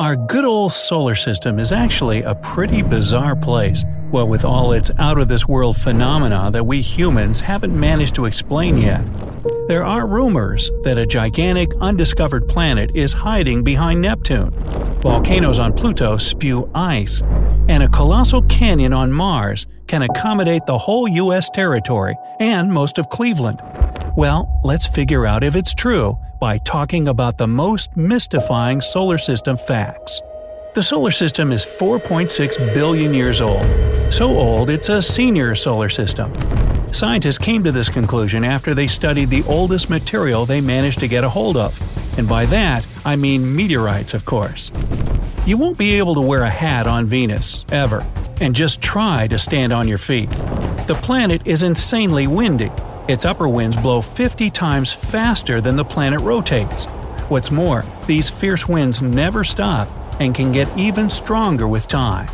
Our good old solar system is actually a pretty bizarre place, what with all its out of this world phenomena that we humans haven't managed to explain yet. There are rumors that a gigantic undiscovered planet is hiding behind Neptune. Volcanoes on Pluto spew ice, and a colossal canyon on Mars can accommodate the whole US territory and most of Cleveland. Well, let's figure out if it's true by talking about the most mystifying solar system facts. The solar system is 4.6 billion years old. So old, it's a senior solar system. Scientists came to this conclusion after they studied the oldest material they managed to get a hold of. And by that, I mean meteorites, of course. You won't be able to wear a hat on Venus, ever, and just try to stand on your feet. The planet is insanely windy, its upper winds blow 50 times faster than the planet rotates. What's more, these fierce winds never stop and can get even stronger with time.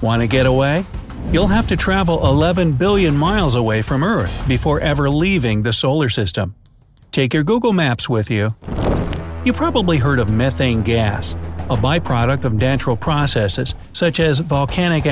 Want to get away? You'll have to travel 11 billion miles away from Earth before ever leaving the solar system. Take your Google Maps with you. You probably heard of methane gas, a byproduct of natural processes such as volcanic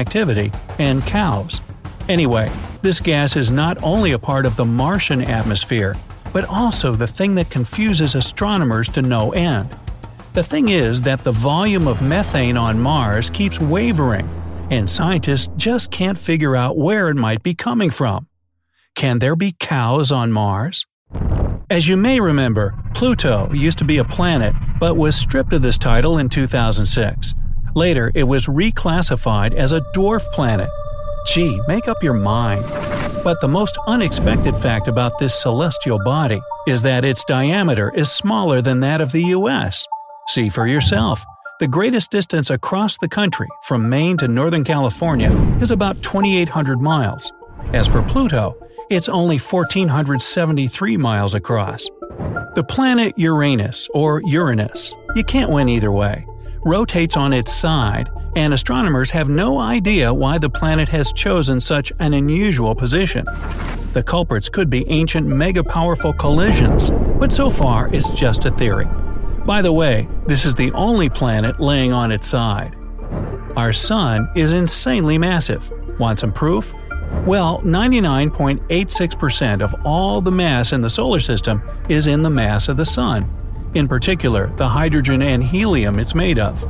Activity, and cows. Anyway, this gas is not only a part of the Martian atmosphere, but also the thing that confuses astronomers to no end. The thing is that the volume of methane on Mars keeps wavering, and scientists just can't figure out where it might be coming from. Can there be cows on Mars? As you may remember, Pluto used to be a planet but was stripped of this title in 2006. Later, it was reclassified as a dwarf planet. Gee, make up your mind. But the most unexpected fact about this celestial body is that its diameter is smaller than that of the US. See for yourself. The greatest distance across the country, from Maine to Northern California, is about 2,800 miles. As for Pluto, it's only 1,473 miles across. The planet Uranus, or Uranus, you can't win either way, rotates on its side, and astronomers have no idea why the planet has chosen such an unusual position. The culprits could be ancient mega powerful collisions, but so far it's just a theory. By the way, this is the only planet laying on its side. Our Sun is insanely massive. Want some proof? Well, 99.86% of all the mass in the solar system is in the mass of the Sun, in particular, the hydrogen and helium it's made of.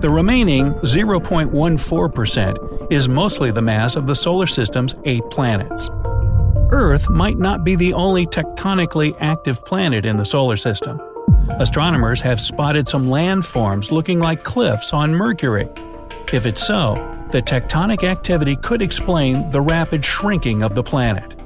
The remaining 0.14% is mostly the mass of the solar system's eight planets. Earth might not be the only tectonically active planet in the solar system. Astronomers have spotted some landforms looking like cliffs on Mercury. If it's so, the tectonic activity could explain the rapid shrinking of the planet.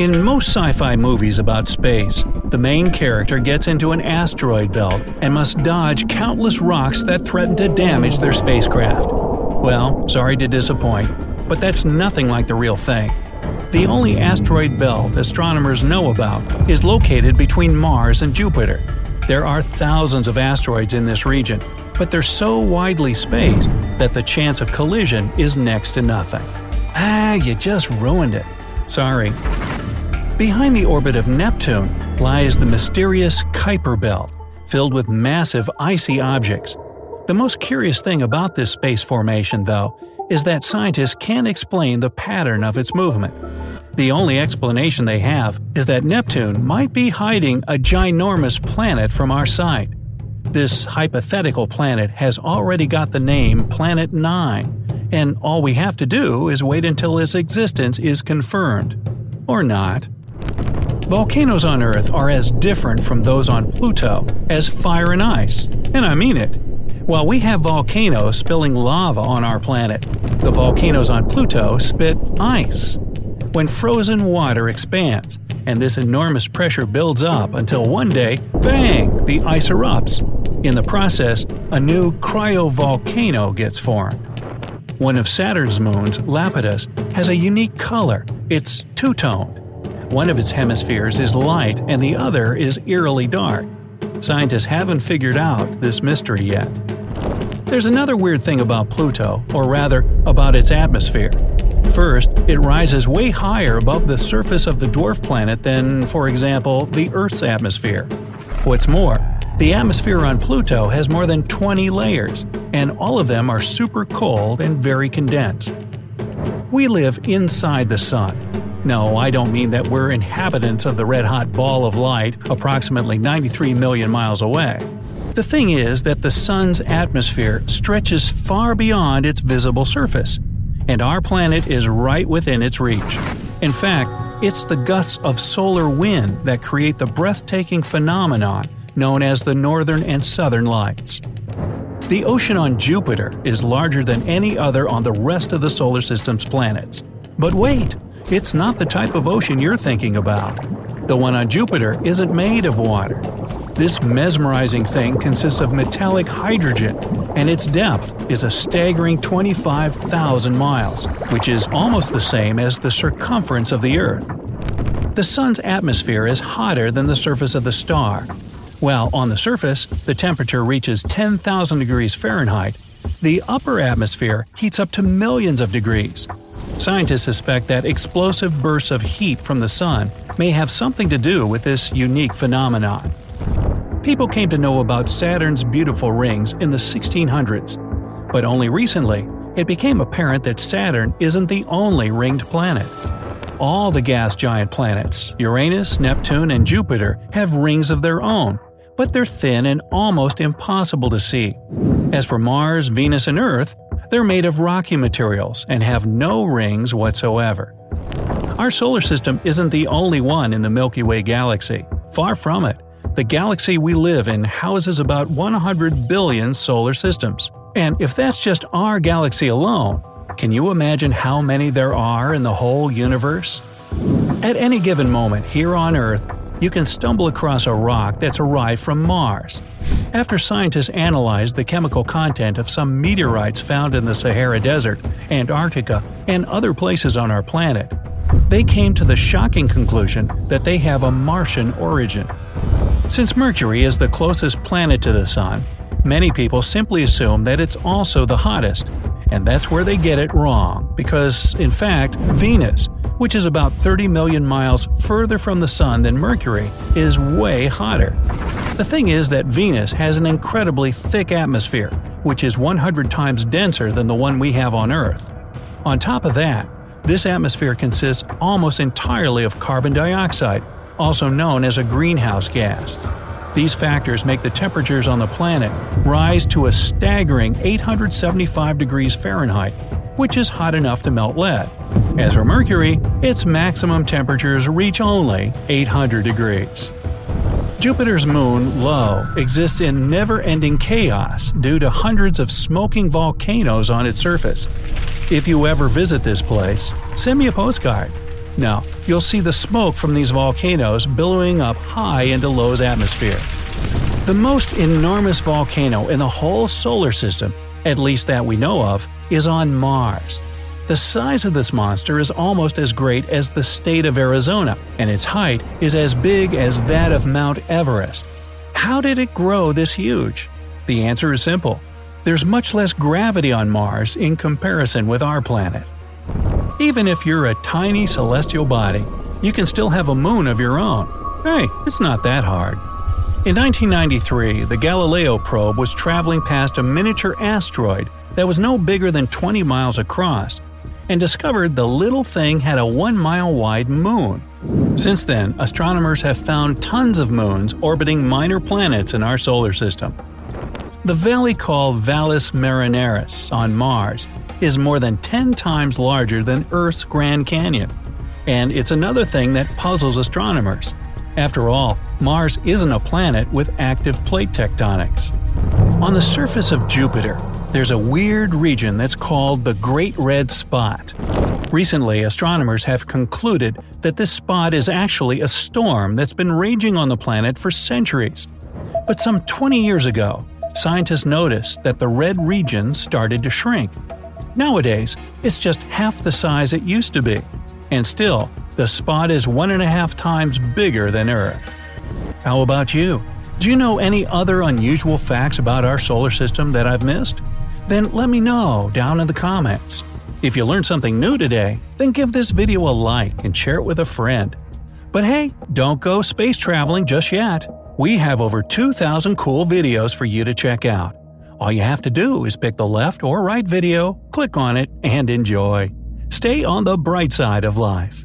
In most sci fi movies about space, the main character gets into an asteroid belt and must dodge countless rocks that threaten to damage their spacecraft. Well, sorry to disappoint, but that's nothing like the real thing. The only asteroid belt astronomers know about is located between Mars and Jupiter. There are thousands of asteroids in this region, but they're so widely spaced that the chance of collision is next to nothing. Ah, you just ruined it. Sorry. Behind the orbit of Neptune lies the mysterious Kuiper Belt, filled with massive icy objects. The most curious thing about this space formation, though, is that scientists can't explain the pattern of its movement. The only explanation they have is that Neptune might be hiding a ginormous planet from our sight. This hypothetical planet has already got the name Planet 9, and all we have to do is wait until its existence is confirmed. Or not. Volcanoes on Earth are as different from those on Pluto as fire and ice, and I mean it. While we have volcanoes spilling lava on our planet, the volcanoes on Pluto spit ice. When frozen water expands, and this enormous pressure builds up until one day, bang, the ice erupts. In the process, a new cryovolcano gets formed. One of Saturn's moons, Iapetus, has a unique color. It's two toned. One of its hemispheres is light and the other is eerily dark. Scientists haven't figured out this mystery yet. There's another weird thing about Pluto, or rather, about its atmosphere. First, it rises way higher above the surface of the dwarf planet than, for example, the Earth's atmosphere. What's more, the atmosphere on Pluto has more than 20 layers, and all of them are super cold and very condensed. We live inside the Sun. No, I don't mean that we're inhabitants of the red hot ball of light approximately 93 million miles away. The thing is that the Sun's atmosphere stretches far beyond its visible surface, and our planet is right within its reach. In fact, it's the gusts of solar wind that create the breathtaking phenomenon known as the Northern and Southern Lights. The ocean on Jupiter is larger than any other on the rest of the solar system's planets. But wait, it's not the type of ocean you're thinking about. The one on Jupiter isn't made of water. This mesmerizing thing consists of metallic hydrogen, and its depth is a staggering 25,000 miles, which is almost the same as the circumference of the Earth. The Sun's atmosphere is hotter than the surface of the star. While on the surface, the temperature reaches 10,000 degrees Fahrenheit, the upper atmosphere heats up to millions of degrees. Scientists suspect that explosive bursts of heat from the Sun may have something to do with this unique phenomenon. People came to know about Saturn's beautiful rings in the 1600s, but only recently it became apparent that Saturn isn't the only ringed planet. All the gas giant planets, Uranus, Neptune, and Jupiter, have rings of their own, but they're thin and almost impossible to see. As for Mars, Venus, and Earth, they're made of rocky materials and have no rings whatsoever. Our solar system isn't the only one in the Milky Way galaxy. Far from it. The galaxy we live in houses about 100 billion solar systems. And if that's just our galaxy alone, can you imagine how many there are in the whole universe? At any given moment here on Earth, you can stumble across a rock that's arrived from Mars. After scientists analyzed the chemical content of some meteorites found in the Sahara Desert, Antarctica, and other places on our planet, they came to the shocking conclusion that they have a Martian origin. Since Mercury is the closest planet to the Sun, many people simply assume that it's also the hottest, and that's where they get it wrong, because, in fact, Venus, which is about 30 million miles further from the Sun than Mercury, is way hotter. The thing is that Venus has an incredibly thick atmosphere, which is 100 times denser than the one we have on Earth. On top of that, this atmosphere consists almost entirely of carbon dioxide, also known as a greenhouse gas. These factors make the temperatures on the planet rise to a staggering 875 degrees Fahrenheit, which is hot enough to melt lead. As for Mercury, its maximum temperatures reach only 800 degrees. Jupiter's moon, Io, exists in never ending chaos due to hundreds of smoking volcanoes on its surface. If you ever visit this place, send me a postcard. Now, you'll see the smoke from these volcanoes billowing up high into Io's atmosphere. The most enormous volcano in the whole solar system, at least that we know of, is on Mars. The size of this monster is almost as great as the state of Arizona, and its height is as big as that of Mount Everest. How did it grow this huge? The answer is simple. There's much less gravity on Mars in comparison with our planet. Even if you're a tiny celestial body, you can still have a moon of your own. Hey, it's not that hard. In 1993, the Galileo probe was traveling past a miniature asteroid that was no bigger than 20 miles across and discovered the little thing had a 1 mile wide moon. Since then, astronomers have found tons of moons orbiting minor planets in our solar system. The valley called Valles Marineris on Mars is more than 10 times larger than Earth's Grand Canyon. And it's another thing that puzzles astronomers. After all, Mars isn't a planet with active plate tectonics. On the surface of Jupiter, there's a weird region that's called the Great Red Spot. Recently, astronomers have concluded that this spot is actually a storm that's been raging on the planet for centuries. But some 20 years ago, scientists noticed that the red region started to shrink. Nowadays, it's just half the size it used to be. And still, the spot is one and a half times bigger than Earth. How about you? Do you know any other unusual facts about our solar system that I've missed? Then let me know down in the comments. If you learned something new today, then give this video a like and share it with a friend. But hey, don't go space traveling just yet. We have over 2,000 cool videos for you to check out. All you have to do is pick the left or right video, click on it, and enjoy. Stay on the bright side of life.